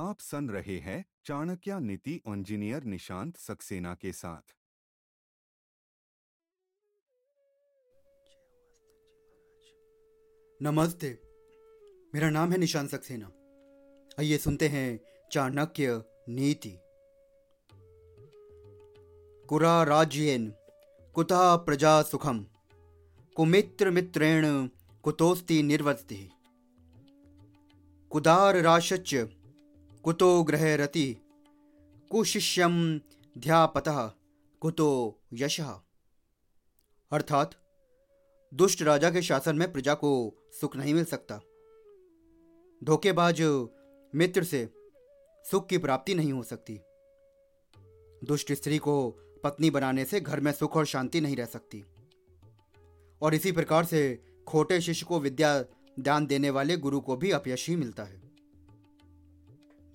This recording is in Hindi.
आप सुन रहे हैं चाणक्य नीति इंजीनियर निशांत सक्सेना के साथ। नमस्ते, मेरा नाम है निशांत सक्सेना। आइए सुनते हैं चाणक्य नीति। कुरा राज्येन कुतः प्रजा सुखम, कुमित्र मित्रेण कुतोस्ति निर्वस्ति। कुदार राशच कुतो ग्रह रति कुशिष्यम ध्यापत कुतो यश। अर्थात, दुष्ट राजा के शासन में प्रजा को सुख नहीं मिल सकता। धोखेबाज मित्र से सुख की प्राप्ति नहीं हो सकती। दुष्ट स्त्री को पत्नी बनाने से घर में सुख और शांति नहीं रह सकती। और इसी प्रकार से खोटे शिष्य को विद्या दान देने वाले गुरु को भी अपयश ही मिलता है।